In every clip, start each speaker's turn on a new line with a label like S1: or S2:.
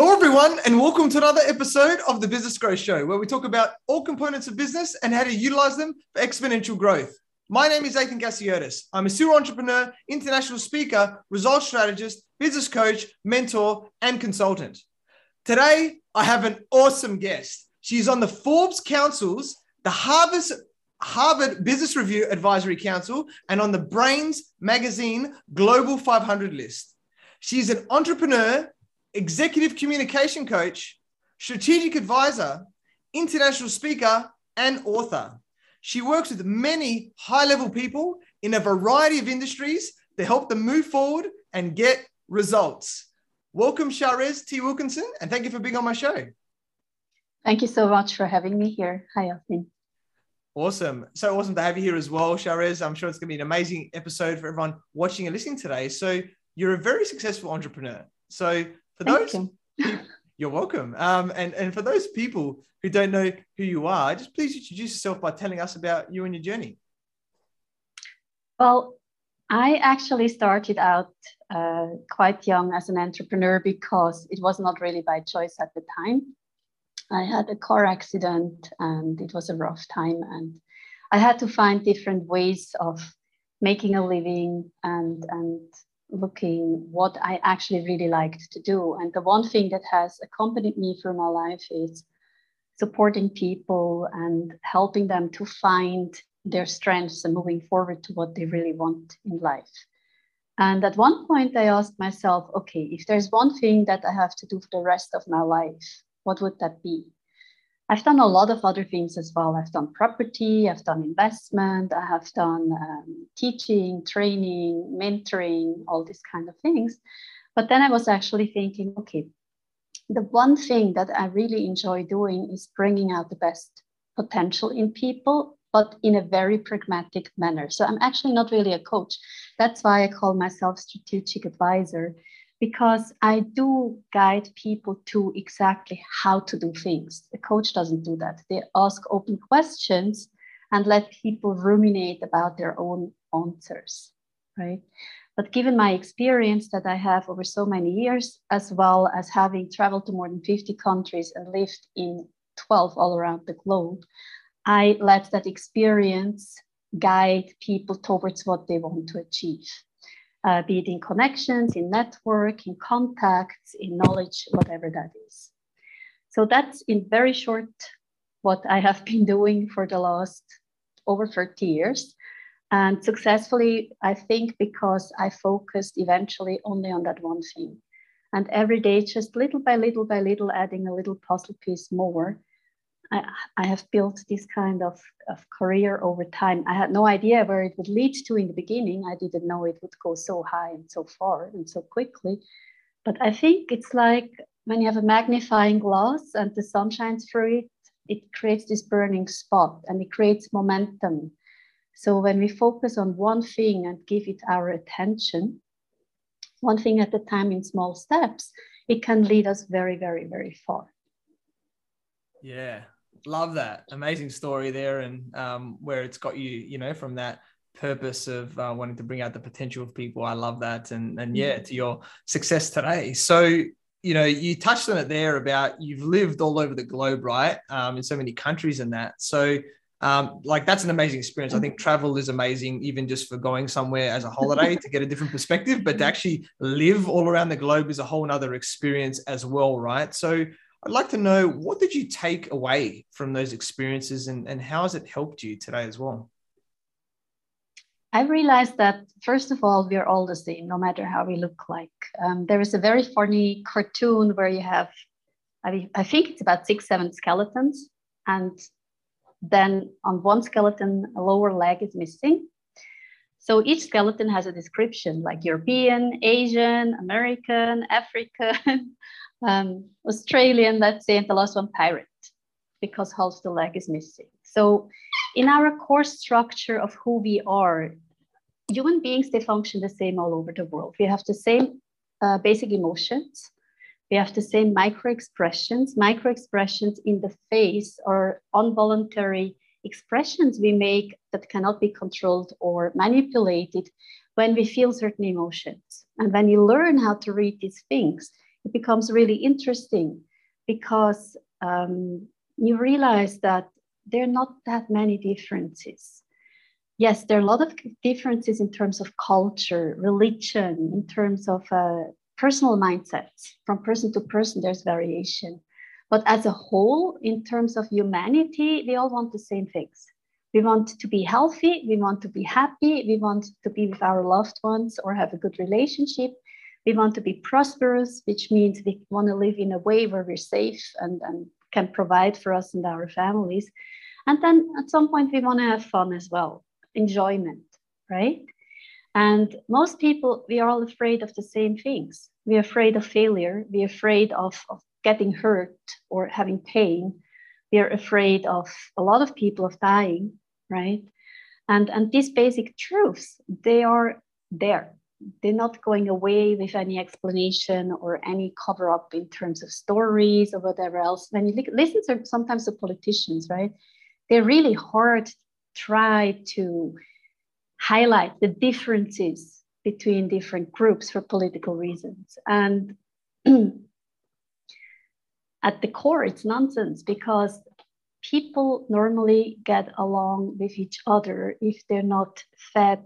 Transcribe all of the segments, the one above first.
S1: Hello, everyone, and welcome to another episode of the Business Growth Show, where we talk about all components of business and how to utilize them for exponential growth. My name is Athin Cassiotis. I'm a serial entrepreneur, international speaker, results strategist, business coach, mentor, and consultant. Today, I have an awesome guest. She's on the Forbes Council's, the Harvard, Harvard Business Review Advisory Council, and on the Brainz Magazine Global 500 list. She's an entrepreneur, executive communication coach, strategic advisor, international speaker, and author. She works with many high level people in a variety of industries to help them move forward and get results. Welcome, Sharesz T. Wilkinson, and thank you for being on my show.
S2: Thank you so much for having me here. Hi, Athin.
S1: Awesome. So awesome to have you here as well, Sharesz. I'm sure it's going to be an amazing episode for everyone watching and listening today. So, you're a very successful entrepreneur. So, for Thank those, you. you're welcome. Um, and, and for those people who don't know who you are, just please introduce yourself by telling us about you and your journey.
S2: Well, I actually started out uh, quite young as an entrepreneur because it was not really by choice at the time. I had a car accident and it was a rough time, and I had to find different ways of making a living and and looking what I actually really liked to do. And the one thing that has accompanied me through my life is supporting people and helping them to find their strengths and moving forward to what they really want in life. And at one point, I asked myself, okay, if there's one thing that I have to do for the rest of my life, what would that be? I've done a lot of other things as well. I've done property, I've done investment, I have done um, teaching, training, mentoring, all these kind of things. But then I was actually thinking, okay, the one thing that I really enjoy doing is bringing out the best potential in people, but in a very pragmatic manner. So I'm actually not really a coach. That's why I call myself strategic advisor because I do guide people to exactly how to do things. The coach doesn't do that. They ask open questions and let people ruminate about their own answers, right? But given my experience that I have over so many years, as well as having traveled to more than 50 countries and lived in 12 all around the globe, I let that experience guide people towards what they want to achieve uh, be it in connections, in network, in contacts, in knowledge, whatever that is. So that's in very short what I have been doing for the last over 30 years. And successfully, I think because I focused eventually only on that one thing. And every day, just little by little by little, adding a little puzzle piece more I, I have built this kind of, of career over time. I had no idea where it would lead to in the beginning. I didn't know it would go so high and so far and so quickly. But I think it's like when you have a magnifying glass and the sun shines through it, it creates this burning spot and it creates momentum. So when we focus on one thing and give it our attention, one thing at a time in small steps, it can lead us very, very, very far.
S1: Yeah, love that amazing story there and um, where it's got you you know from that purpose of uh, wanting to bring out the potential of people i love that and and yeah mm-hmm. to your success today so you know you touched on it there about you've lived all over the globe right um, in so many countries and that so um, like that's an amazing experience. I think mm-hmm. travel is amazing, even just for going somewhere as a holiday to get a different perspective, but to actually live all around the globe is a whole nother experience as well, right? So I'd like to know what did you take away from those experiences and, and how has it helped you today as well?
S2: I realized that first of all, we are all the same, no matter how we look like. Um, there is a very funny cartoon where you have, I, I think it's about six, seven skeletons, and then on one skeleton, a lower leg is missing. So each skeleton has a description like European, Asian, American, African, um, Australian, let's say, and the last one, pirate, because half the leg is missing. So in our core structure of who we are, human beings, they function the same all over the world. We have the same uh, basic emotions. We have the same micro expressions. Micro expressions in the face or involuntary expressions we make that cannot be controlled or manipulated when we feel certain emotions. And when you learn how to read these things, it becomes really interesting because um, you realize that there are not that many differences. Yes, there are a lot of differences in terms of culture, religion, in terms of uh, personal mindsets. From person to person, there's variation. But as a whole, in terms of humanity, we all want the same things. We want to be healthy, we want to be happy, we want to be with our loved ones or have a good relationship. We want to be prosperous, which means we want to live in a way where we're safe and, and can provide for us and our families. And then at some point, we want to have fun as well, enjoyment, right? And most people, we are all afraid of the same things. We're afraid of failure. We're afraid of, of getting hurt or having pain. We're afraid of a lot of people of dying, right? And, and these basic truths, they are there. They're not going away with any explanation or any cover up in terms of stories or whatever else. When you listen to sometimes to politicians, right? They're really hard try to highlight the differences between different groups for political reasons. And at the core, it's nonsense because people normally get along with each other if they're not fed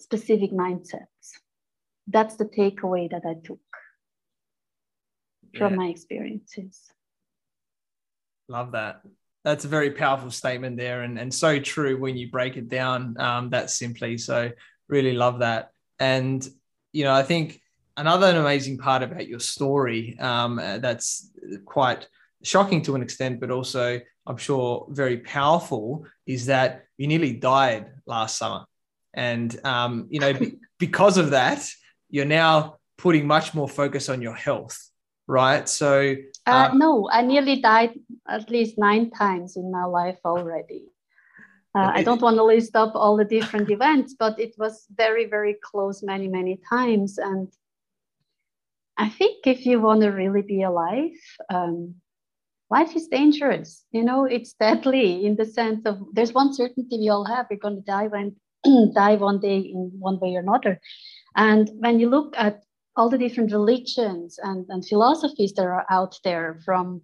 S2: specific mindsets. That's the takeaway that I took from yeah. my experiences.
S1: Love that. That's a very powerful statement there, and, and so true when you break it down um, that simply. So, really love that. And, you know, I think another amazing part about your story um, that's quite shocking to an extent, but also I'm sure very powerful is that you nearly died last summer. And, um, you know, because of that, you're now putting much more focus on your health, right? So,
S2: uh, um, no, I nearly died at least nine times in my life already. Uh, I don't want to list up all the different events, but it was very, very close many, many times. And I think if you want to really be alive, um, life is dangerous. You know, it's deadly in the sense of there's one certainty we all have: we're going to die when die one day in one way or another. And when you look at all the different religions and, and philosophies that are out there, from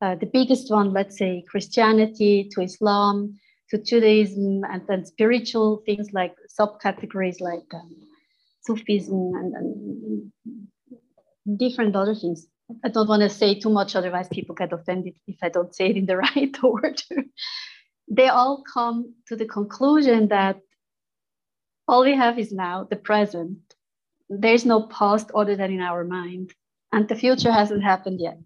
S2: uh, the biggest one, let's say Christianity to Islam to Judaism, and then spiritual things like subcategories like um, Sufism and, and different other things. I don't want to say too much, otherwise people get offended if I don't say it in the right order. they all come to the conclusion that all we have is now the present. There's no past other than in our mind, and the future hasn't happened yet.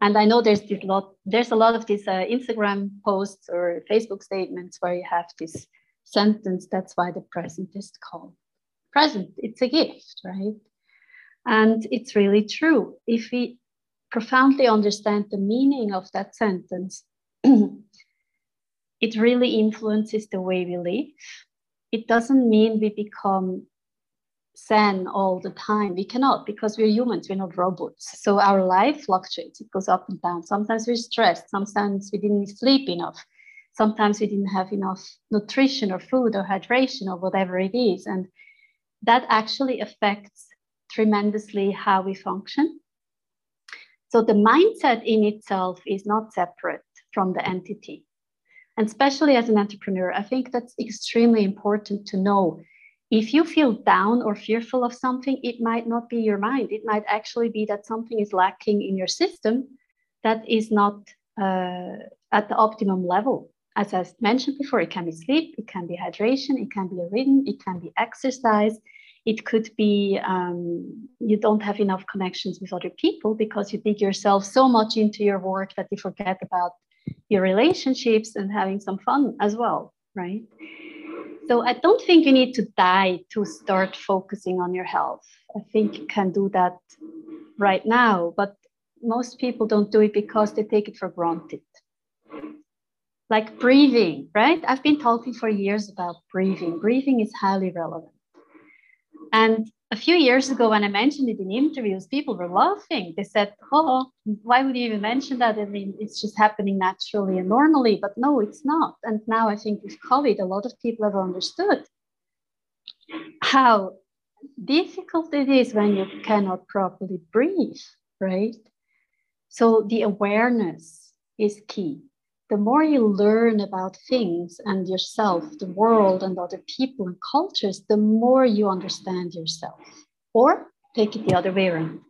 S2: And I know there's this lot, there's a lot of these uh, Instagram posts or Facebook statements where you have this sentence. That's why the present is called present. It's a gift, right? And it's really true. If we profoundly understand the meaning of that sentence, it really influences the way we live. It doesn't mean we become zen all the time. We cannot because we're humans, we're not robots. So our life fluctuates, it goes up and down. Sometimes we're stressed, sometimes we didn't sleep enough, sometimes we didn't have enough nutrition or food or hydration or whatever it is. And that actually affects tremendously how we function. So the mindset in itself is not separate from the entity. And especially as an entrepreneur, I think that's extremely important to know. If you feel down or fearful of something, it might not be your mind. It might actually be that something is lacking in your system that is not uh, at the optimum level. As I mentioned before, it can be sleep, it can be hydration, it can be a rhythm, it can be exercise, it could be um, you don't have enough connections with other people because you dig yourself so much into your work that you forget about your relationships and having some fun as well, right? So I don't think you need to die to start focusing on your health. I think you can do that right now, but most people don't do it because they take it for granted. Like breathing, right? I've been talking for years about breathing. Breathing is highly relevant. And a few years ago, when I mentioned it in interviews, people were laughing. They said, Oh, why would you even mention that? I mean, it's just happening naturally and normally. But no, it's not. And now I think with COVID, a lot of people have understood how difficult it is when you cannot properly breathe, right? So the awareness is key. The more you learn about things and yourself, the world and other people and cultures, the more you understand yourself. Or take it the other way around.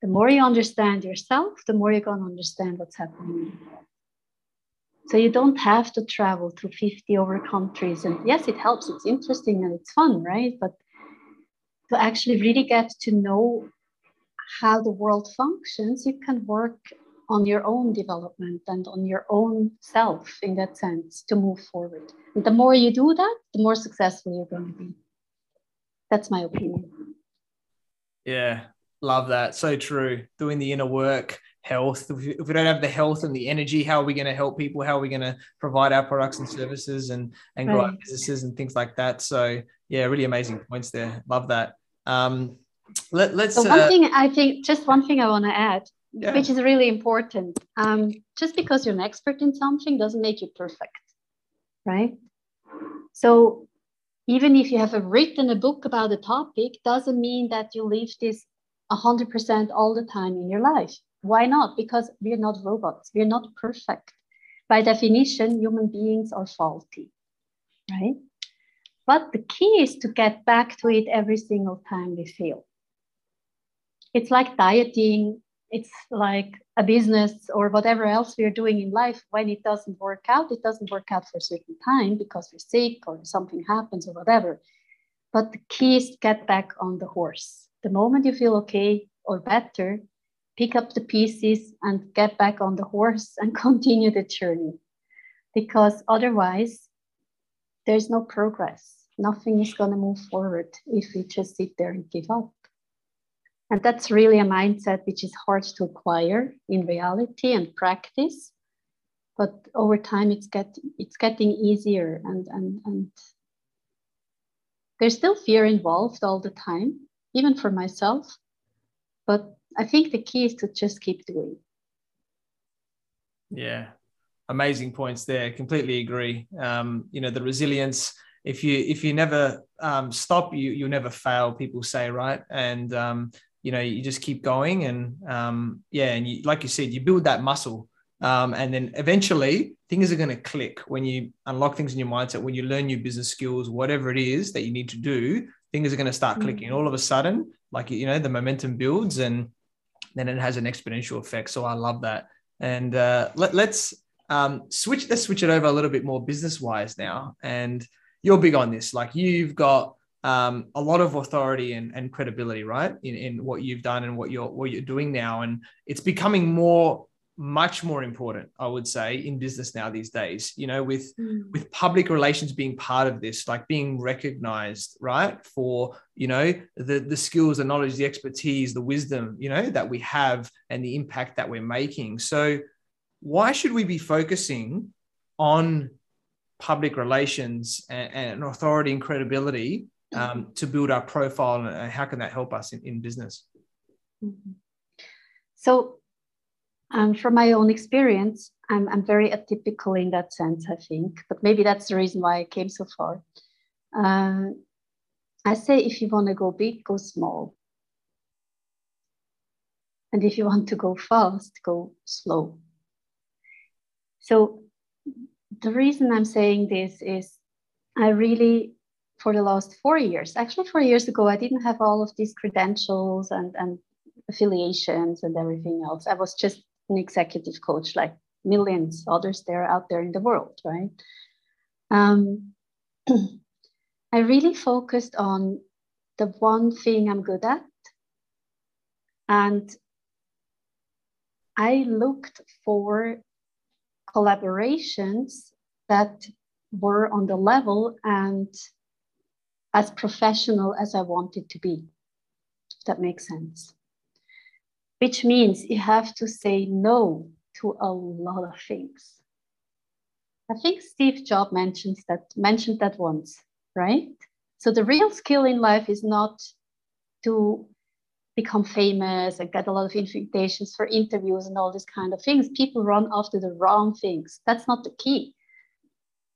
S2: The more you understand yourself, the more you're going to understand what's happening. So you don't have to travel to 50 over countries. And yes, it helps, it's interesting and it's fun, right? But to actually really get to know how the world functions, you can work on your own development and on your own self in that sense to move forward. And the more you do that, the more successful you're going to be. That's my opinion.
S1: Yeah, love that. So true. Doing the inner work, health. If we don't have the health and the energy, how are we going to help people? How are we going to provide our products and services and and grow our businesses and things like that? So yeah, really amazing points there. Love that. Um, let, us
S2: So one uh, thing I think, just one thing I want to add, yeah. which is really important. Um, just because you're an expert in something doesn't make you perfect, right? So even if you have written a book about a topic, doesn't mean that you live this 100% all the time in your life. Why not? Because we're not robots. We're not perfect. By definition, human beings are faulty, right? But the key is to get back to it every single time we fail. It's like dieting, it's like a business or whatever else we're doing in life. When it doesn't work out, it doesn't work out for a certain time because we're sick or something happens or whatever. But the key is to get back on the horse. The moment you feel okay or better, pick up the pieces and get back on the horse and continue the journey. Because otherwise, there's no progress. Nothing is going to move forward if we just sit there and give up. And that's really a mindset which is hard to acquire in reality and practice. But over time, it's, get, it's getting easier. And, and, and there's still fear involved all the time, even for myself. But I think the key is to just keep doing.
S1: Yeah, amazing points there. Completely agree. Um, you know, the resilience. If you if you never um, stop, you you'll never fail. People say right, and um, you know you just keep going, and um, yeah, and you, like you said, you build that muscle, um, and then eventually things are going to click when you unlock things in your mindset. When you learn new business skills, whatever it is that you need to do, things are going to start mm. clicking. All of a sudden, like you know, the momentum builds, and then it has an exponential effect. So I love that. And uh, let, us um, switch. Let's switch it over a little bit more business wise now. And you're big on this. Like you've got um, a lot of authority and, and credibility, right, in, in what you've done and what you're what you're doing now. And it's becoming more much more important i would say in business now these days you know with mm. with public relations being part of this like being recognized right for you know the the skills the knowledge the expertise the wisdom you know that we have and the impact that we're making so why should we be focusing on public relations and, and authority and credibility um, to build our profile and how can that help us in, in business
S2: so um, from my own experience, I'm, I'm very atypical in that sense, I think, but maybe that's the reason why I came so far. Uh, I say if you want to go big, go small. And if you want to go fast, go slow. So the reason I'm saying this is I really, for the last four years, actually four years ago, I didn't have all of these credentials and, and affiliations and everything else. I was just an executive coach like millions others there out there in the world, right? Um, I really focused on the one thing I'm good at. And I looked for collaborations that were on the level and as professional as I wanted to be. that makes sense which means you have to say no to a lot of things. I think Steve Jobs mentions that mentioned that once, right? So the real skill in life is not to become famous and get a lot of invitations for interviews and all these kind of things. People run after the wrong things. That's not the key.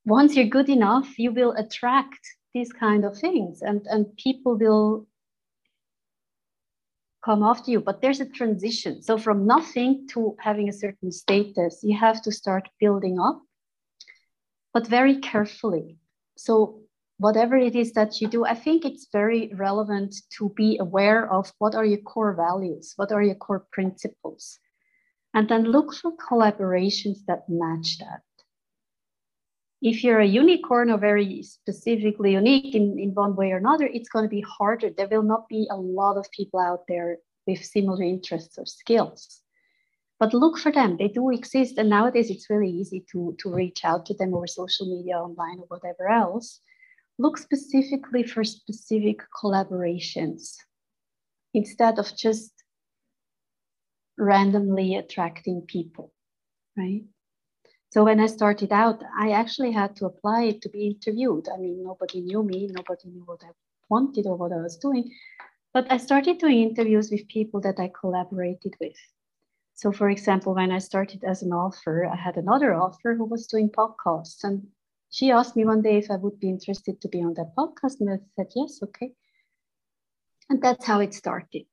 S2: Once you're good enough, you will attract these kind of things. And, and people will come after you. But there's a transition. So from nothing to having a certain status you have to start building up but very carefully. So whatever it is that you do i think it's very relevant to be aware of what are your core values what are your core principles and then look for collaborations that match that if you're a unicorn or very specifically unique in, in one way or another, it's going to be harder. There will not be a lot of people out there with similar interests or skills. But look for them, they do exist. And nowadays it's really easy to, to reach out to them over social media, online, or whatever else. Look specifically for specific collaborations instead of just randomly attracting people, right? So when I started out, I actually had to apply to be interviewed. I mean, nobody knew me, nobody knew what I wanted or what I was doing. But I started doing interviews with people that I collaborated with. So, for example, when I started as an author, I had another author who was doing podcasts. And she asked me one day if I would be interested to be on that podcast. And I said, yes, okay. And that's how it started,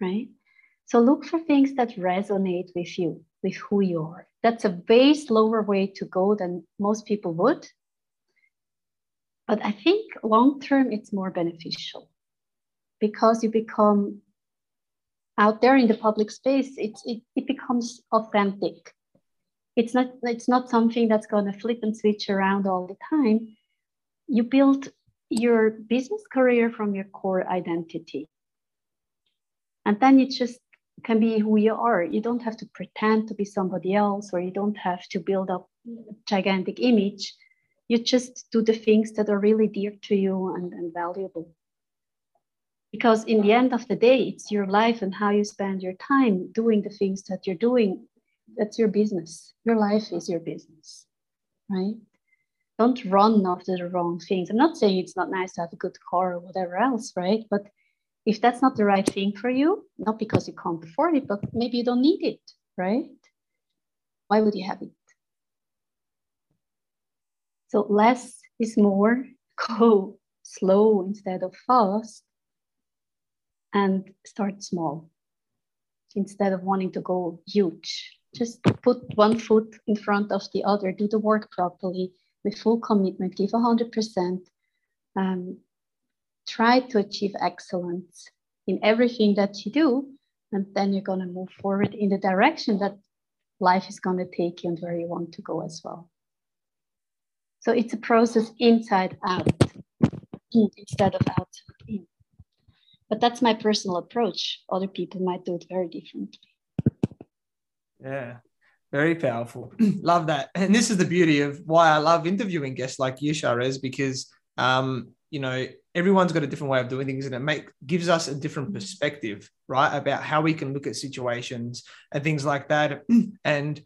S2: right? So, look for things that resonate with you, with who you are. That's a way slower way to go than most people would. But I think long term, it's more beneficial because you become out there in the public space, it's, it, it becomes authentic. It's not, it's not something that's going to flip and switch around all the time. You build your business career from your core identity. And then you just can be who you are. You don't have to pretend to be somebody else, or you don't have to build up a gigantic image. You just do the things that are really dear to you and, and valuable. Because in the end of the day, it's your life and how you spend your time doing the things that you're doing. That's your business. Your life is your business, right? Don't run after the wrong things. I'm not saying it's not nice to have a good car or whatever else, right? But if that's not the right thing for you, not because you can't afford it, but maybe you don't need it, right? Why would you have it? So less is more, go slow instead of fast, and start small instead of wanting to go huge. Just put one foot in front of the other, do the work properly with full commitment, give 100%. Um, try to achieve excellence in everything that you do, and then you're going to move forward in the direction that life is going to take you and where you want to go as well. So it's a process inside out instead of outside in. But that's my personal approach. Other people might do it very differently.
S1: Yeah, very powerful. love that. And this is the beauty of why I love interviewing guests like you, Sharesz, because um, you know, everyone's got a different way of doing things and it make gives us a different mm-hmm. perspective right about how we can look at situations and things like that. And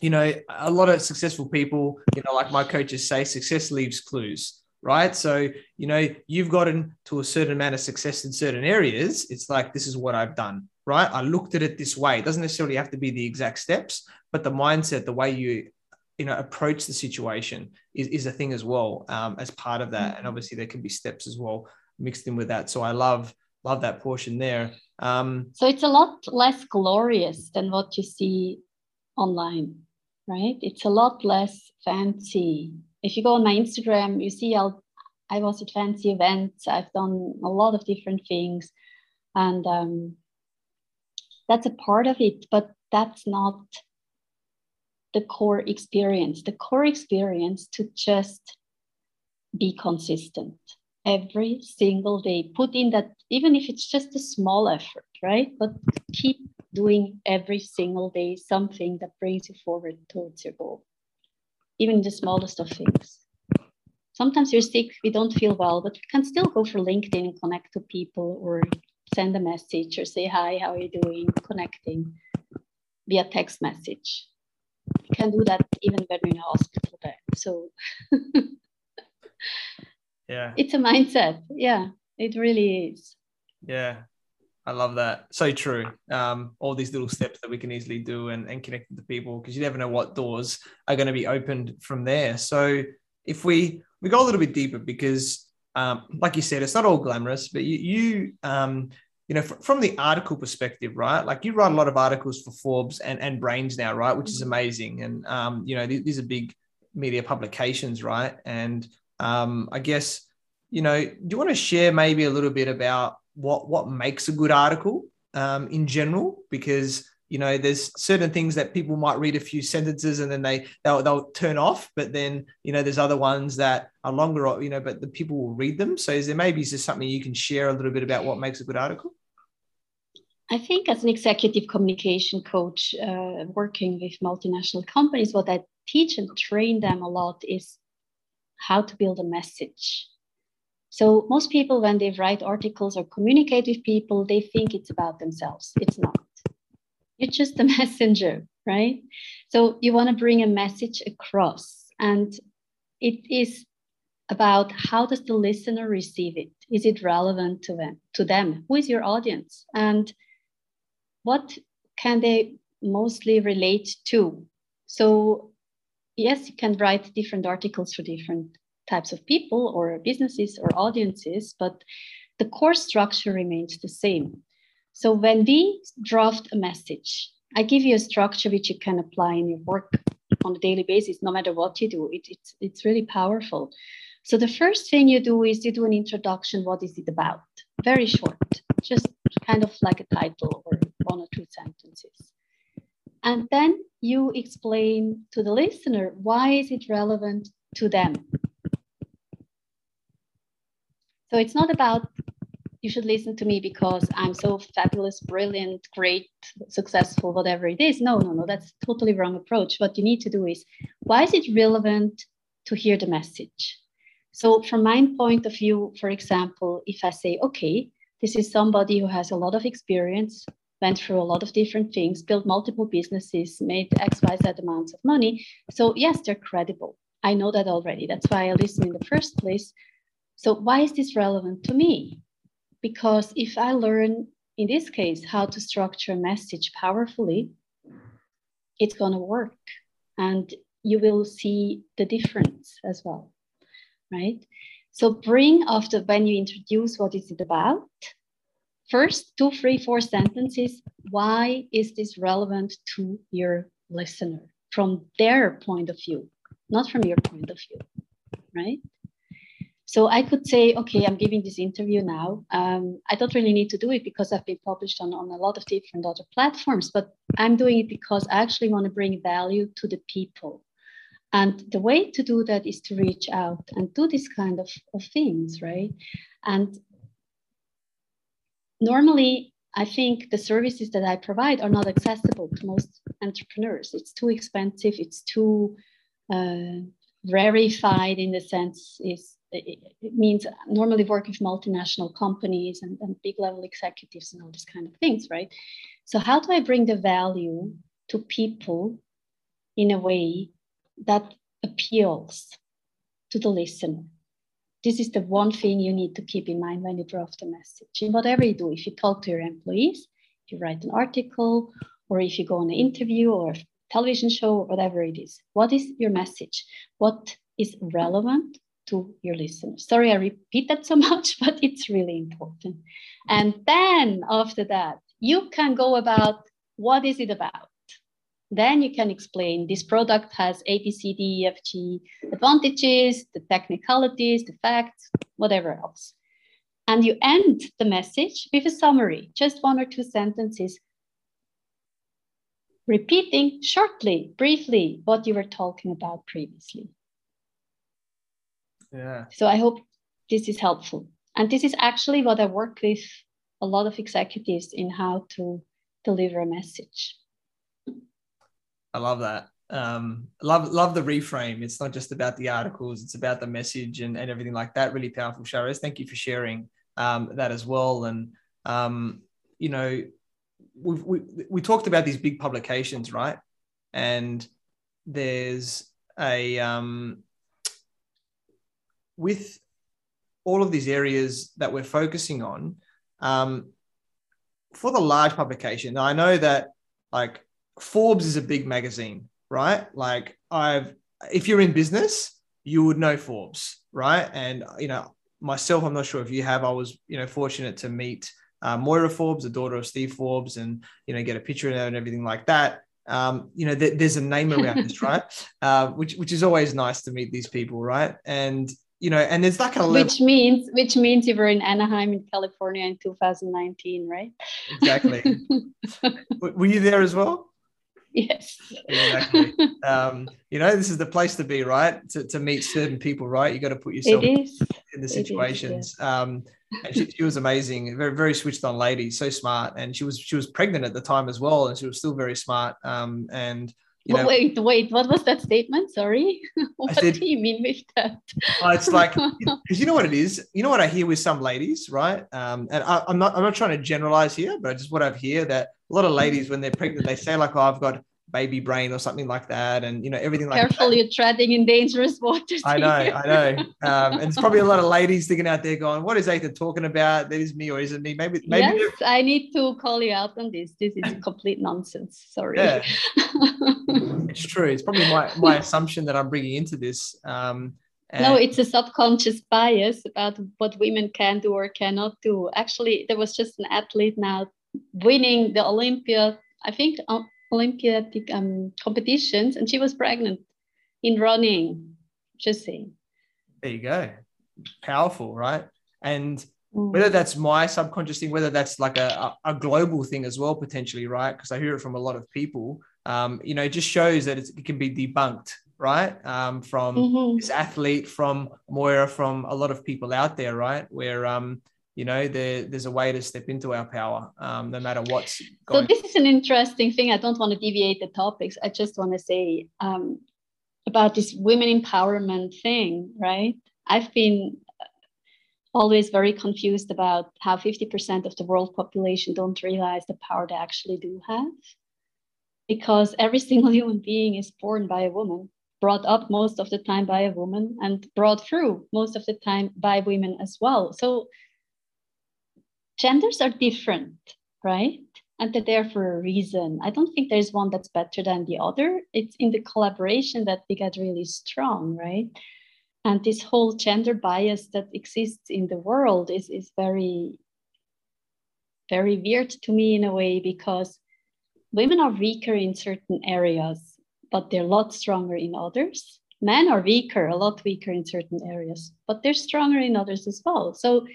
S1: you know a lot of successful people you know like my coaches say success leaves clues right? So you know you've gotten to a certain amount of success in certain areas. It's like this is what i've done right? I looked at it this way. It doesn't necessarily have to be the exact steps but the mindset the way you you know approach the situation is, is a thing as well um, as part of that. And mm-hmm. obviously there can be steps as well mixed in with that. So i love love that portion there. Um,
S2: so it's a lot less glorious than what you see online right? It's a lot less fancy. If you go on my instagram you see I'll, i was at fancy events. I've done a lot of different things. And um, that's a part of it but that's not the core experience, the core experience to just be consistent every single day. Put in that, even if it's just a small effort, right? But keep doing every single day something that brings you forward towards your goal, even the smallest of things. Sometimes you're sick, we don't feel well, but we can still go for LinkedIn and connect to people or send a message or say, Hi, how are you doing? Connecting via text message can do that even when you're in a hospital bed. So
S1: yeah,
S2: it's a mindset. Yeah, it really is.
S1: Yeah, I love that. So true. Um, all these little steps that we can easily do and, and connect with the people because you never know what doors are going to be opened from there. So if we we go a little bit deeper because um, like you said, it's not all glamorous, but you, you um, you know, from the article perspective, right? Like you write a lot of articles for Forbes and, and Brainz now, right? Which is mm-hmm. amazing. And, um, you know, these are big media publications, right? And um, I guess, you know, do you want to share maybe a little bit about what, what makes a good article um, in general? Because, you know, there's certain things that people might read a few sentences and then they they'll, they'll turn off, but then you know there's other ones that are longer, you know, but the people will read them. So is there maybe is there something you can share a little bit about what makes a good article?
S2: I think as an executive communication coach, uh, working with multinational companies, what I teach and train them a lot is how to build a message. So most people, when they write articles or communicate with people, they think it's about themselves. It's not. You're just a messenger, right? So you want to bring a message across, and it is about how does the listener receive it? Is it relevant to them? To them, who is your audience, and what can they mostly relate to? So yes, you can write different articles for different types of people or businesses or audiences, but the core structure remains the same. So when we draft a message, I give you a structure which you can apply in your work on a daily basis, no matter what you do. It, it's, it's really powerful. So the first thing you do is you do an introduction. What is it about? Very short, just kind of like a title or one or two sentences. And then you explain to the listener why is it relevant to them. So it's not about you should listen to me because I'm so fabulous, brilliant, great, successful, whatever it is. No, no, no, that's totally wrong approach. What you need to do is why is it relevant to hear the message? So, from my point of view, for example, if I say, okay, this is somebody who has a lot of experience, went through a lot of different things, built multiple businesses, made X, Y, Z amounts of money. So, yes, they're credible. I know that already. That's why I listen in the first place. So, why is this relevant to me? Because if I learn, in this case, how to structure a message powerfully, it's going to work. And you will see the difference as well, right? So bring after when you introduce what is it about, first two, three, four sentences. Why is this relevant to your listener from their point of view, not from your point of view, right? So I could say, okay, I'm giving this interview now. Um, I don't really need to do it because I've been published on, on a lot of different other platforms, but I'm doing it because I actually want to bring value to the people. And the way to do that is to reach out and do this kind of, of things, right? And normally, I think the services that I provide are not accessible to most entrepreneurs. It's too expensive, it's too uh, rarefied in the sense is it means normally work with multinational companies and, and big level executives and all these kind of things, right? So how do I bring the value to people in a way that appeals to the listener? This is the one thing you need to keep in mind when you draft a message. In whatever you do, if you talk to your employees, if you write an article, or if you go on an interview or a television show, or whatever it is, what is your message? What is relevant to your listeners. Sorry, I repeat that so much, but it's really important. And then after that, you can go about what is it about? Then you can explain this product has A, B, C, D, E, F, G advantages, the technicalities, the facts, whatever else. And you end the message with a summary, just one or two sentences, repeating shortly, briefly what you were talking about previously.
S1: Yeah.
S2: So I hope this is helpful. And this is actually what I work with a lot of executives in how to deliver a message.
S1: I love that. Um, love love the reframe. It's not just about the articles; it's about the message and, and everything like that. Really powerful, Sharesz. Thank you for sharing um, that as well. And um, you know, we we we talked about these big publications, right? And there's a um, with all of these areas that we're focusing on, um, for the large publication, I know that like Forbes is a big magazine, right? Like I've, if you're in business, you would know Forbes, right? And you know, myself, I'm not sure if you have. I was, you know, fortunate to meet uh, Moira Forbes, the daughter of Steve Forbes, and you know get a picture of her and everything like that. Um, you know, th- there's a name around this, right? Uh, which which is always nice to meet these people, right? And you know, and there's that kind of
S2: level. which means which means you were in Anaheim in California in 2019, right?
S1: Exactly. were you there as well?
S2: Yes.
S1: Exactly. um, you know, this is the place to be, right? To, to meet certain people, right? You got to put yourself in the situations. Is, yeah. um, and she, she, was amazing, very very switched on lady, so smart, and she was she was pregnant at the time as well, and she was still very smart. Um, and
S2: you know, wait, wait, what was that statement? Sorry, what said, do you mean with that?
S1: Uh, it's like because you know what it is. You know what I hear with some ladies, right? Um, and I, am not I'm not trying to generalize here, but just what I've hear that a lot of ladies when they're pregnant, they say like, "Oh, I've got baby brain or something like that, and you know everything like
S2: Careful, that. you're treading in dangerous waters.
S1: I know, I know. Um, and it's probably a lot of ladies thinking out there going, "What is Athin talking about? That is me or is it me?" Maybe, maybe.
S2: Yes, I need to call you out on this. This is complete nonsense. Sorry. Yeah,
S1: it's true. It's probably my my assumption that I'm bringing into this. Um,
S2: no, it's a subconscious bias about what women can do or cannot do. Actually, there was just an athlete now winning the Olympia, I think Olympic um, competitions, and she was pregnant in running. Just saying.
S1: There you go. Powerful, right? And mm. whether that's my subconscious thing, whether that's like a, a global thing as well, potentially, right? Because I hear it from a lot of people. Um, you know, it just shows that it can be debunked, right? Um, from mm-hmm. this athlete, from Moira, from a lot of people out there, right? Where um, you know there, there's a way to step into our power um, no matter what's
S2: going so this is an interesting thing. I don't want to deviate the topics. I just want to say um, about this women empowerment thing right? I've been always very confused about how 50% of the world population don't realize the power they actually do have. Because every single human being is born by a woman brought up most of the time by a woman and brought through most of the time by women as well. So genders are different, right? And they're there for a reason. I don't think there's one that's better than the other. It's in the collaboration that we get really strong, right? And this whole gender bias that exists in the world is, is very, very weird to me in a way because women are weaker in certain areas, but they're a lot stronger in others. Men are weaker, a lot weaker in certain areas, but they're stronger in others as well. So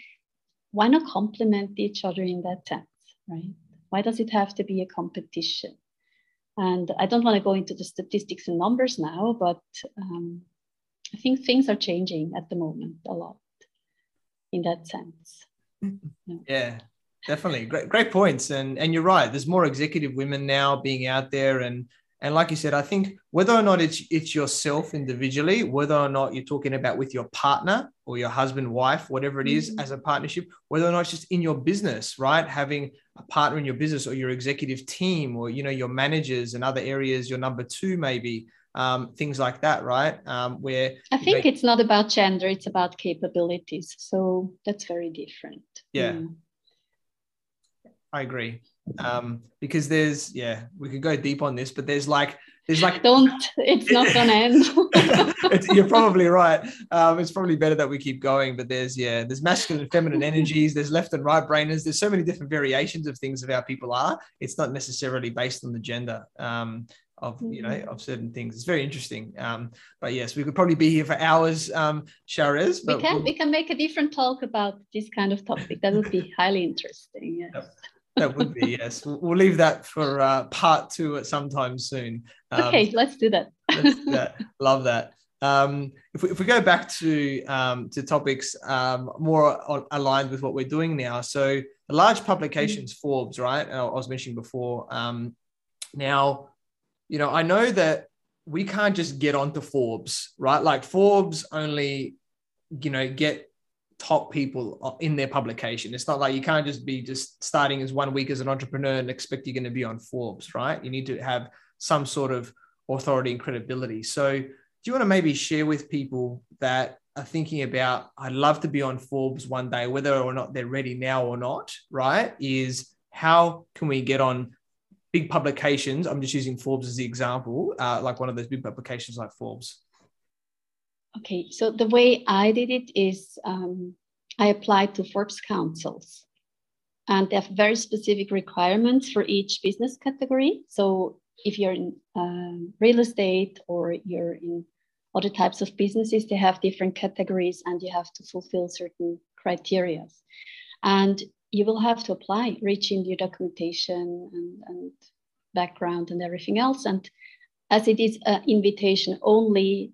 S2: why not complement each other in that sense, right? Why does it have to be a competition? And I don't want to go into the statistics and numbers now, but um, I think things are changing at the moment a lot in that sense.
S1: Yeah. yeah, definitely. Great, great points. And and you're right. There's more executive women now being out there and and like you said, I think whether or not it's it's yourself individually, whether or not you're talking about with your partner or your husband, wife, whatever it is, mm-hmm. as a partnership, whether or not it's just in your business, right? Having a partner in your business or your executive team or you know your managers and other areas, your number two maybe, um, things like that, right? Um, where
S2: I think it's not about gender; it's about capabilities. So that's very different.
S1: Yeah, mm. I agree um, because there's yeah we could go deep on this but there's like there's like
S2: don't it's not gonna end
S1: you're probably right um, it's probably better that we keep going but there's yeah there's masculine and feminine energies there's left and right brainers there's so many different variations of things of how people are it's not necessarily based on the gender um, of you know mm-hmm. of certain things. It's very interesting. Um, but yes, we could probably be here for hours, um, Sharesz.
S2: we can we'll... we can make a different talk about this kind of topic. That would be highly interesting. Yes. Yep
S1: that would be yes. We'll leave that for uh, part two at some time soon.
S2: Um, okay, let's do that.
S1: let's do that. Love that. Um, if, we, if we go back to um, to topics um, more on, aligned with what we're doing now, so the large publications, mm-hmm. Forbes, right? I was mentioning before. Um, now, you know, I know that we can't just get onto Forbes, right? Like Forbes only, you know, get top people in their publication. It's not like you can't just be just starting as one week as an entrepreneur and expect you're going to be on Forbes, right? You need to have some sort of authority and credibility. So, do you want to maybe share with people that are thinking about, I'd love to be on Forbes one day, whether or not they're ready now or not, right? Is how can we get on big publications? I'm just using Forbes as the example, uh, like one of those big publications like Forbes.
S2: Okay, so the way I did it is um, I applied to Forbes councils. and they have very specific requirements for each business category. So if you're in um, real estate or you're in other types of businesses, they have different categories and you have to fulfill certain criteria. And you will have to apply, reach in your documentation and, and background and everything else. And as it is an invitation only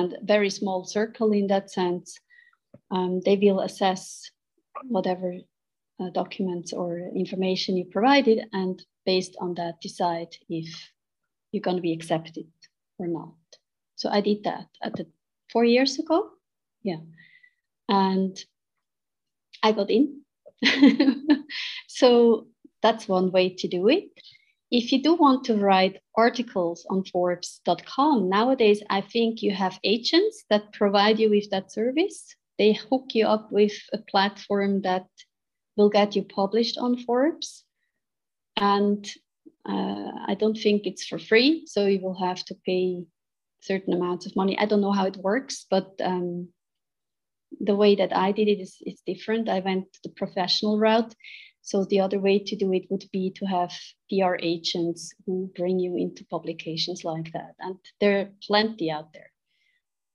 S2: and very small circle in that sense, um, they will assess whatever uh, documents or information you provided and based on that decide if you're going to be accepted or not. So I did that at the four years ago. Yeah. And I got in. so that's one way to do it. If you do want to write articles on Forbes.com, nowadays I think you have agents that provide you with that service. They hook you up with a platform that will get you published on Forbes. And uh, I don't think it's for free, so you will have to pay certain amounts of money. I don't know how it works, but um, the way that I did it is, is different. I went the professional route. So the other way to do it would be to have PR agents who bring you into publications like that. And there are plenty out there.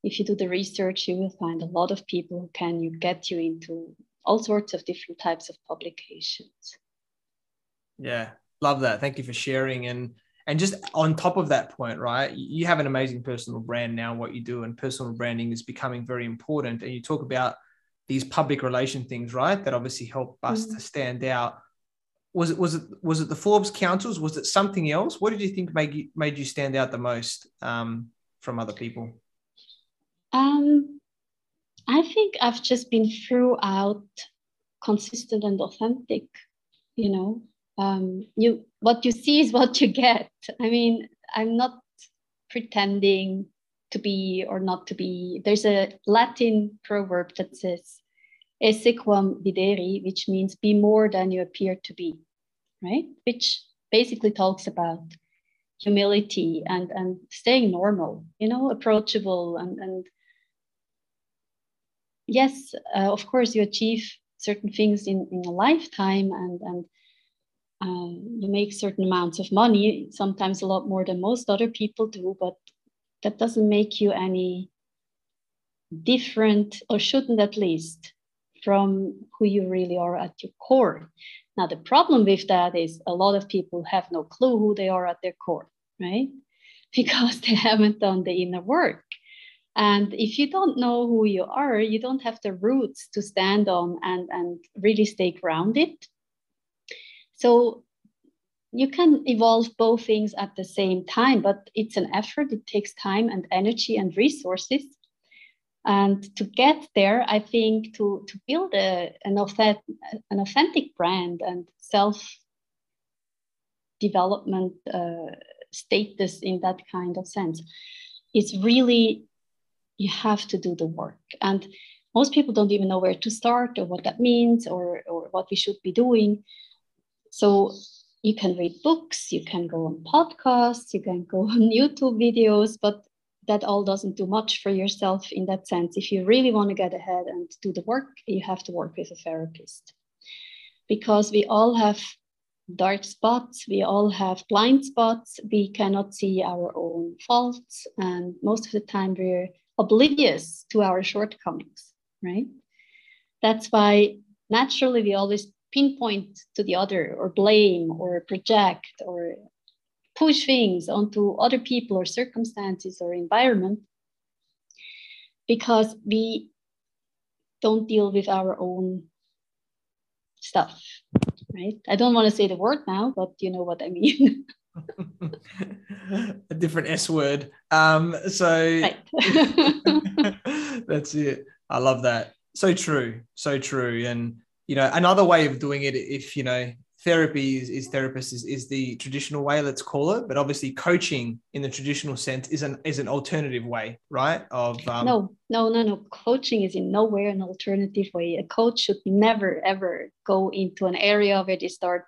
S2: If you do the research, you will find a lot of people who can you get you into all sorts of different types of publications.
S1: Yeah, love that. Thank you for sharing. And and just on top of that point, right? You have an amazing personal brand now, what you do, and personal branding is becoming very important. And you talk about these public relation things, right? That obviously help us mm-hmm. to stand out. Was it was it was it the Forbes councils? Was it something else? What did you think made you made you stand out the most um, from other people?
S2: Um, I think I've just been throughout consistent and authentic. You know, um, you what you see is what you get. I mean, I'm not pretending to be or not to be. There's a Latin proverb that says "esse quam videri," which means "be more than you appear to be," right? Which basically talks about humility and and staying normal, you know, approachable and and yes, uh, of course, you achieve certain things in, in a lifetime and, and uh, you make certain amounts of money, sometimes a lot more than most other people do, but that doesn't make you any different, or shouldn't at least, from who you really are at your core. Now, the problem with that is a lot of people have no clue who they are at their core, right? Because they haven't done the inner work. And if you don't know who you are, you don't have the roots to stand on and, and really stay grounded. So you can evolve both things at the same time, but it's an effort. It takes time and energy and resources. And to get there, I think to, to build a, an, authentic, an authentic brand and self development uh, status in that kind of sense is really you have to do the work. And most people don't even know where to start or what that means or, or what we should be doing. So you can read books, you can go on podcasts, you can go on YouTube videos, but that all doesn't do much for yourself in that sense. If you really want to get ahead and do the work, you have to work with a therapist because we all have dark spots, we all have blind spots, we cannot see our own faults, and most of the time we're oblivious to our shortcomings, right? That's why naturally we always pinpoint to the other or blame or project or push things onto other people or circumstances or environment because we don't deal with our own stuff right i don't want to say the word now but you know what i mean
S1: a different S word. Um, so that's it. I love that. So true. So true. And you know, another way of doing it, if you know, therapy is, is therapist is, is the traditional way, let's call it. But obviously, coaching in the traditional sense is an is an alternative way, right? Of
S2: um, no, no, no, no. Coaching is in nowhere an alternative way. A coach should never ever go into an area where they start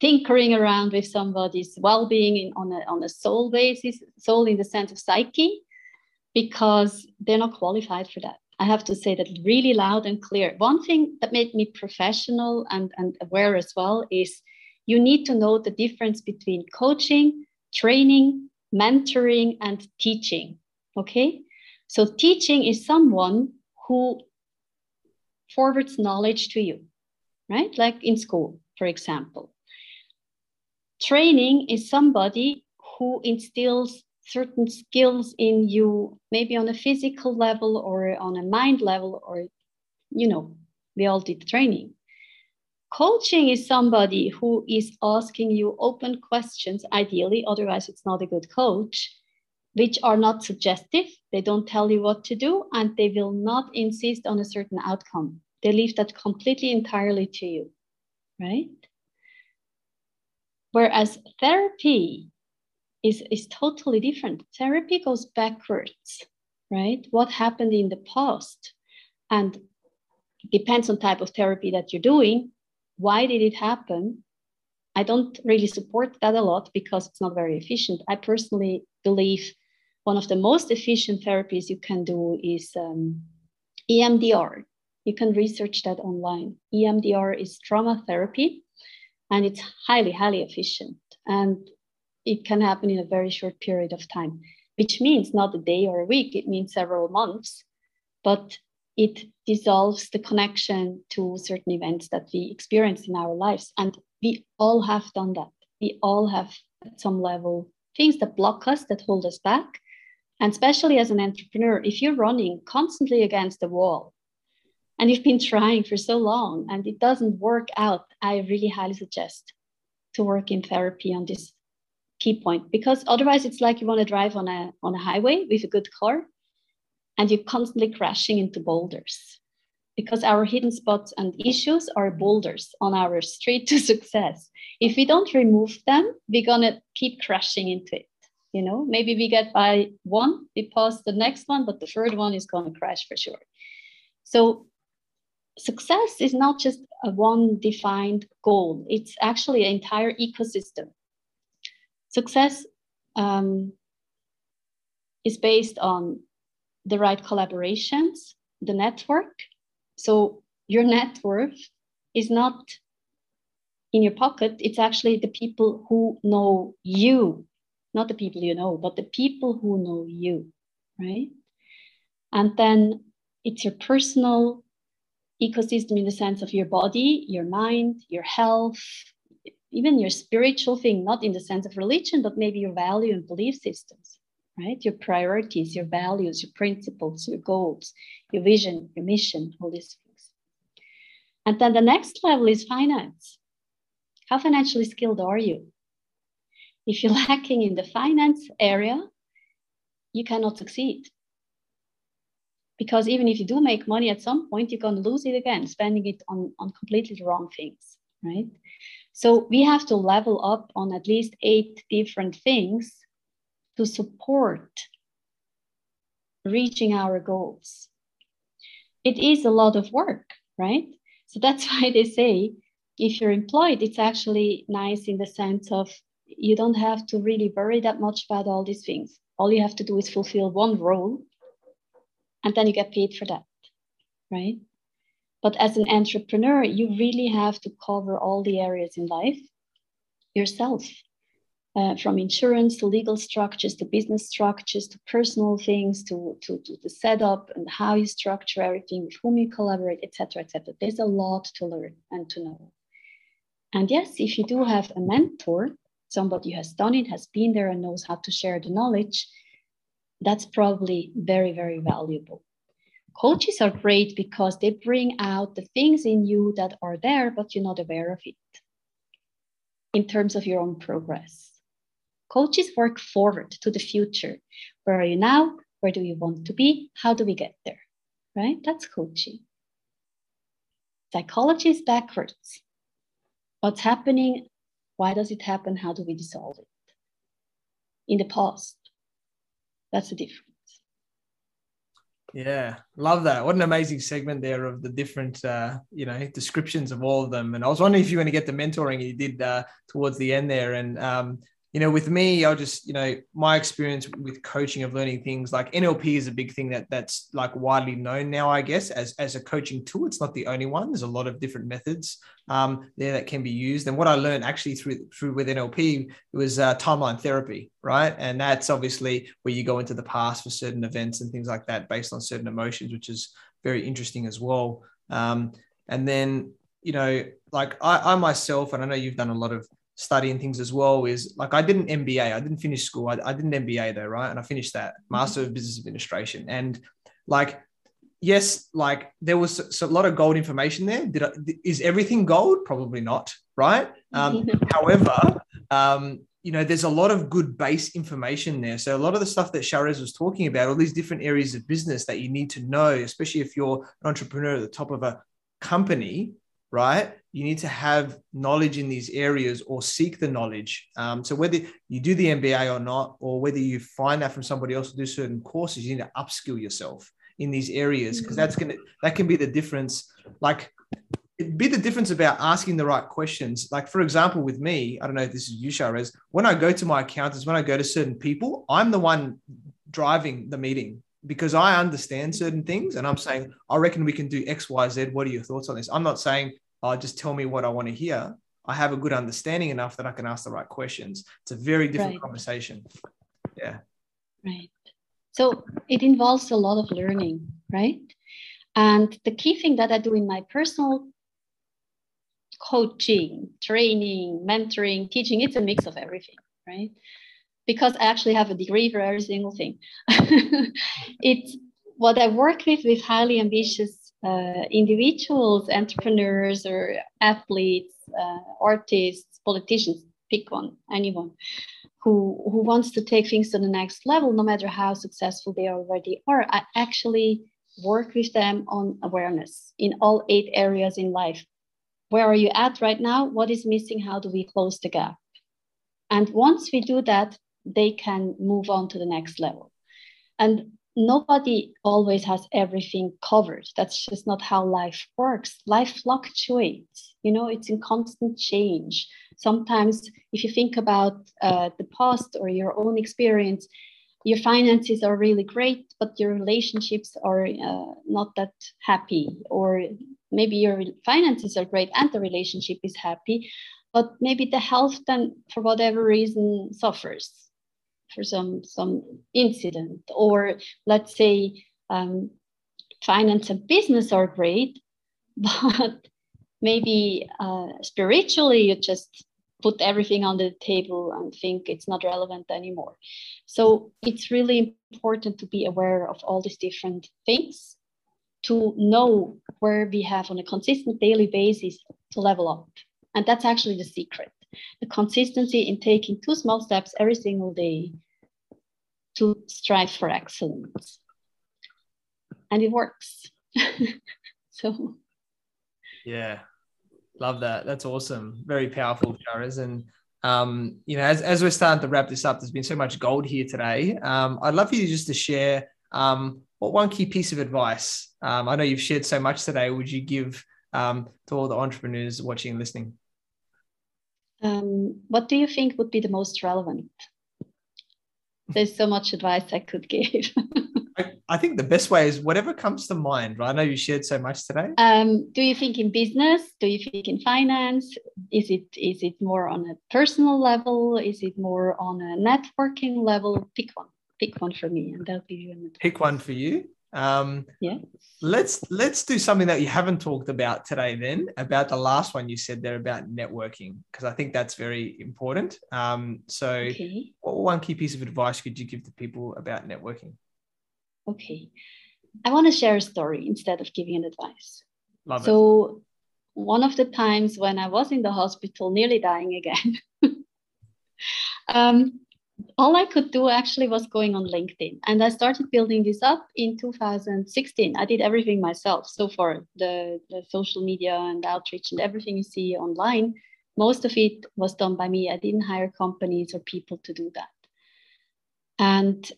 S2: tinkering around with somebody's well-being in, on, a, on a soul basis, soul in the sense of psyche, because they're not qualified for that. I have to say that really loud and clear. One thing that made me professional and, and aware as well is you need to know the difference between coaching, training, mentoring, and teaching. Okay? So, teaching is someone who forwards knowledge to you, right? Like in school, for example. Training is somebody who instills certain skills in you, maybe on a physical level or on a mind level, or, you know, we all did training. Coaching is somebody who is asking you open questions, ideally, otherwise, it's not a good coach, which are not suggestive. They don't tell you what to do, and they will not insist on a certain outcome. They leave that completely entirely to you, right? Whereas therapy is, is totally different. Therapy goes backwards, right? What happened in the past? And depends on type of therapy that you're doing. Why did it happen? I don't really support that a lot because it's not very efficient. I personally believe one of the most efficient therapies you can do is um, EMDR. You can research that online. EMDR is trauma therapy and it's highly, highly efficient. And it can happen in a very short period of time, which means not a day or a week, it means several months, but it dissolves the connection to certain events that we experience in our lives. And we all have done that. We all have, at some level, things that block us, that hold us back. And especially as an entrepreneur, if you're running constantly against the wall and you've been trying for so long and it doesn't work out, I really highly suggest to work in therapy on this key point because otherwise it's like you want to drive on a on a highway with a good car and you're constantly crashing into boulders. Because our hidden spots and issues are boulders on our street to success. If we don't remove them we're going to keep crashing into it you know? Maybe we get by one we pass the next one but the third one is going to crash for sure. So success is not just a one defined goal. It's actually an entire ecosystem Success um, is based on the right collaborations, the network. So your net worth is not in your pocket, it's actually the people who know you, not the people you know, but the people who know you, right? And then it's your personal ecosystem in the sense of your body, your mind, your health, even your spiritual thing, not in the sense of religion, but maybe your value and belief systems, right? Your priorities, your values, your principles, your goals, your vision, your mission, all these things. And then the next level is finance. How financially skilled are you? If you're lacking in the finance area, you cannot succeed. Because even if you do make money at some point, you're going to lose it again, spending it on, on completely wrong things, right? So we have to level up on at least eight different things to support reaching our goals. It is a lot of work, right? So that's why they say if you're employed, it's actually nice in the sense of you don't have to really worry that much about all these things. All you have to do is fulfill one role and then you get paid for that, right? But as an entrepreneur, you really have to cover all the areas in life yourself. Uh, from insurance to legal structures to business structures to personal things to, to, to the setup and how you structure everything, with whom you collaborate, etc., etc. There's a lot to learn and to know. And yes, if you do have a mentor, somebody who has done it, has been there, and knows how to share the knowledge, that's probably very, very valuable coaches are great because they bring out the things in you that are there, but you're not aware of it in terms of your own progress. Coaches work forward to the future. Where are you now? Where do you want to be? How do we get there? Right? That's coaching. Psychology is backwards. What's happening? Why does it happen? How do we dissolve it? In the past. That's the difference.
S1: Yeah, love that. What an amazing segment there of the different, uh, you know, descriptions of all of them. And I was wondering if you were going to get the mentoring you did uh, towards the end there. And um, you know, with me, I'll just, you know, my experience with coaching of learning things like NLP is a big thing that that's like widely known now, I guess, as, as a coaching tool. It's not the only one. There's a lot of different methods um, there that can be used. And what I learned actually through through with NLP was uh, timeline therapy, right? And that's obviously where you go into the past for certain events and things like that based on certain emotions, which is very interesting as well. Um, and then, you know, like I, I myself, and I know you've done a lot of studying things as well is like I did an MBA. I didn't finish school. I, I did an MBA though, right? And I finished that mm-hmm. Master of Business Administration. And like, yes, like there was a lot of gold information there. Did I, is everything gold? Probably not, right? Um, however, um, you know, there's a lot of good base information there. So a lot of the stuff that Sharesz was talking about, all these different areas of business that you need to know, especially if you're an entrepreneur at the top of a company, right? You need to have knowledge in these areas or seek the knowledge. Um, so whether you do the MBA or not, or whether you find that from somebody else to do certain courses, you need to upskill yourself in these areas because that's gonna that can be the difference. Like it'd be the difference about asking the right questions. Like for example, with me, I don't know if this is you, Sharesz. When I go to my accountants, when I go to certain people, I'm the one driving the meeting because I understand certain things and I'm saying, I reckon we can do X, Y, Z. What are your thoughts on this? I'm not saying, oh, just tell me what I want to hear. I have a good understanding enough that I can ask the right questions. It's a very different right. conversation. Yeah.
S2: Right. So it involves a lot of learning, right? And the key thing that I do in my personal coaching, training, mentoring, teaching, it's a mix of everything, right? because I actually have a degree for every single thing. it's what I work with with highly ambitious uh, individuals, entrepreneurs, or athletes, uh, artists, politicians, pick one, anyone who who wants to take things to the next level, no matter how successful they already are. I actually work with them on awareness in all eight areas in life. Where are you at right now? What is missing? How do we close the gap? And once we do that, they can move on to the next level. And nobody always has everything covered. That's just not how life works. Life fluctuates, you know, it's in constant change. Sometimes, if you think about uh, the past or your own experience, your finances are really great, but your relationships are uh, not that happy, or maybe your finances are great and the relationship is happy, but maybe the health then, for whatever reason, suffers for some some incident or let's say um, finance and business are great but maybe uh, spiritually you just put everything on the table and think it's not relevant anymore. So it's really important to be aware of all these different things to know where we have on a consistent daily basis to level up. And that's actually the secret the consistency in taking two small steps every single day to strive for excellence. And it works. so,
S1: yeah, love that. That's awesome. Very powerful, Sharesz. And, um, you know, as, as we're starting to wrap this up, there's been so much gold here today. Um, I'd love for you just to share um, what one key piece of advice. Um, I know you've shared so much today. Would you give um, to all the entrepreneurs watching and listening?
S2: Um, what do you think would be the most relevant? There's so much advice I could give.
S1: I, I, think the best way is whatever comes to mind, right? I know you shared so much today.
S2: Um, do you think in business? Do you think in finance? Is it is it more on a personal level? Is it more on a networking level? Pick one. Pick one for me, and I'll give you an.
S1: Pick one for you. Um,
S2: yeah.
S1: Let's let's do something that you haven't talked about today. Then about the last one you said there about networking, because I think that's very important. Um, so, okay. what one key piece of advice could you give to people about networking?
S2: Okay, I want to share a story instead of giving an advice.
S1: Love
S2: so, it. one of the times when I was in the hospital, nearly dying again. um, all I could do actually was going on LinkedIn. And I started building this up in 2016. I did everything myself so far the, the social media and outreach and everything you see online. Most of it was done by me. I didn't hire companies or people to do that. And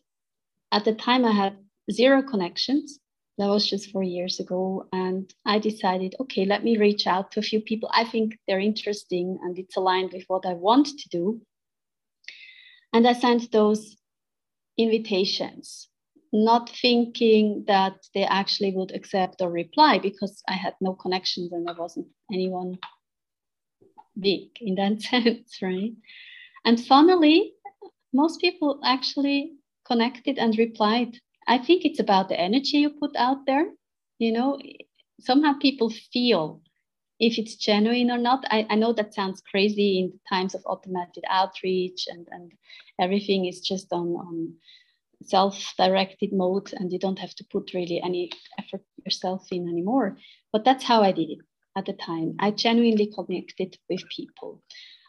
S2: at the time, I had zero connections. That was just four years ago. And I decided, okay, let me reach out to a few people. I think they're interesting and it's aligned with what I want to do And I sent those invitations, not thinking that they actually would accept or reply because I had no connections and there wasn't anyone big in that sense, right? And finally, most people actually connected and replied. I think it's about the energy you put out there. You know, somehow people feel if it's genuine or not. I, I know that sounds crazy in the times of automated outreach and, and everything is just on, on self-directed mode and you don't have to put really any effort yourself in anymore. But that's how I did it at the time. I genuinely connected with people.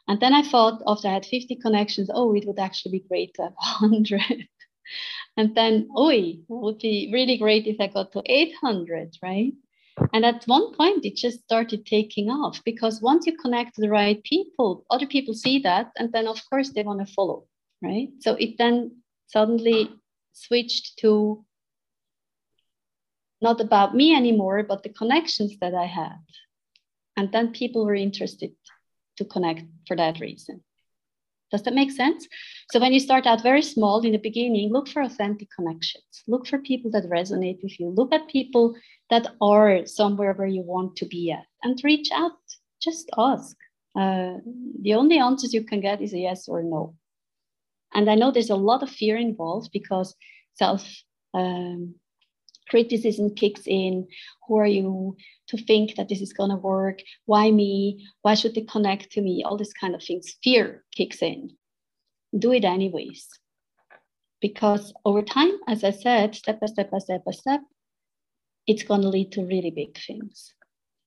S2: And then I thought after I had 50 connections, oh, it would actually be great to have 100. and then, oh, it would be really great if I got to 800, right? And at one point, it just started taking off because once you connect the right people, other people see that. And then, of course, they want to follow, right? So it then suddenly switched to not about me anymore, but the connections that I had. And then people were interested to connect for that reason. Does that make sense? So when you start out very small in the beginning, look for authentic connections. Look for people that resonate with you. Look at people that are somewhere where you want to be at and reach out. Just ask. Uh, the only answers you can get is a yes or no. And I know there's a lot of fear involved because self um, criticism kicks in. Who are you to think that this is going to work? Why me? Why should they connect to me? All these kind of things. Fear kicks in. Do it anyways. Because over time, as I said, step by step by step by step, it's going to lead to really big things.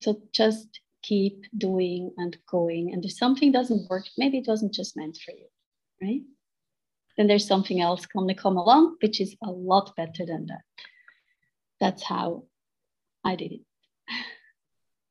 S2: So just keep doing and going. And if something doesn't work, maybe it wasn't just meant for you, right? Then there's something else going to come along, which is a lot better than that that's how I did it.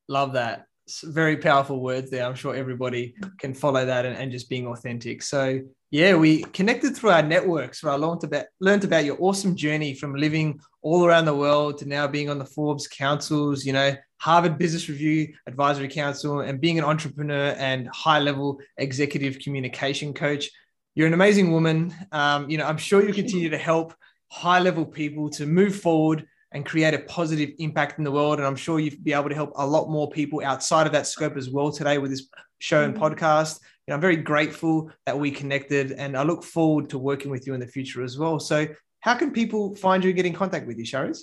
S1: Love that. It's very powerful words there. I'm sure everybody can follow that and, and just being authentic. So yeah, we connected through our networks where I learned about learned about your awesome journey from living all around the world to now being on the Forbes councils, you know, Harvard Business Review Advisory Council, and being an entrepreneur and high level executive communication coach. You're an amazing woman. Um, you know, I'm sure you continue to help high level people to move forward and create a positive impact in the world. And I'm sure you'll be able to help a lot more people outside of that scope as well today with this show and mm-hmm. podcast. You know, I'm very grateful that we connected and I look forward to working with you in the future as well. So, how can people find you and get in contact with you, Sharesz?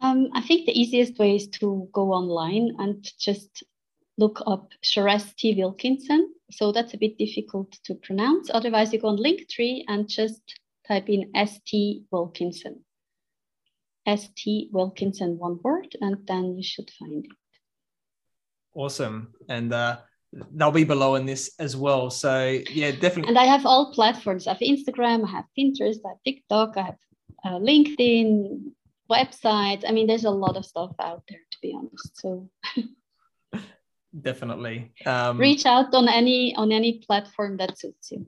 S2: Um, I think the easiest way is to go online and just look up Sharesz T. Wilkinson. So that's a bit difficult to pronounce. Otherwise, you go on Linktree and just type in ST Wilkinson. ST Wilkinson, one word, and then you should find it.
S1: Awesome. And uh, they'll be below in this as well. So, yeah, definitely.
S2: And I have all platforms. I have Instagram, I have Pinterest, I have TikTok, I have uh, LinkedIn, websites. I mean, there's a lot of stuff out there, to be honest. So,
S1: definitely
S2: um, reach out on any on any platform that suits you.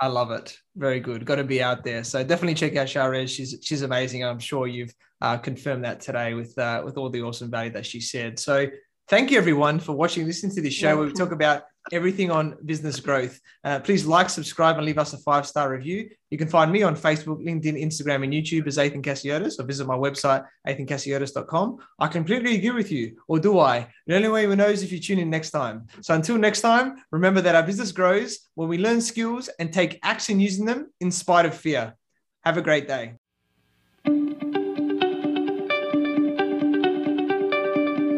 S1: I love it. Very good. Got to be out there. So definitely check out Sharesz. She's she's amazing. I'm sure you've uh, confirmed that today with uh, with all the awesome value that she said. So thank you everyone for watching, listening to this show where we talk about everything on business growth. Uh, please like, subscribe, and leave us a five star review. You can find me on Facebook, LinkedIn, Instagram, and YouTube as Athin Cassiotis, or visit my website, athincassiotis.com. I completely agree with you, or do I? The only way we know is if you tune in next time. So until next time, remember that our business grows when we learn skills and take action using them in spite of fear. Have a great day.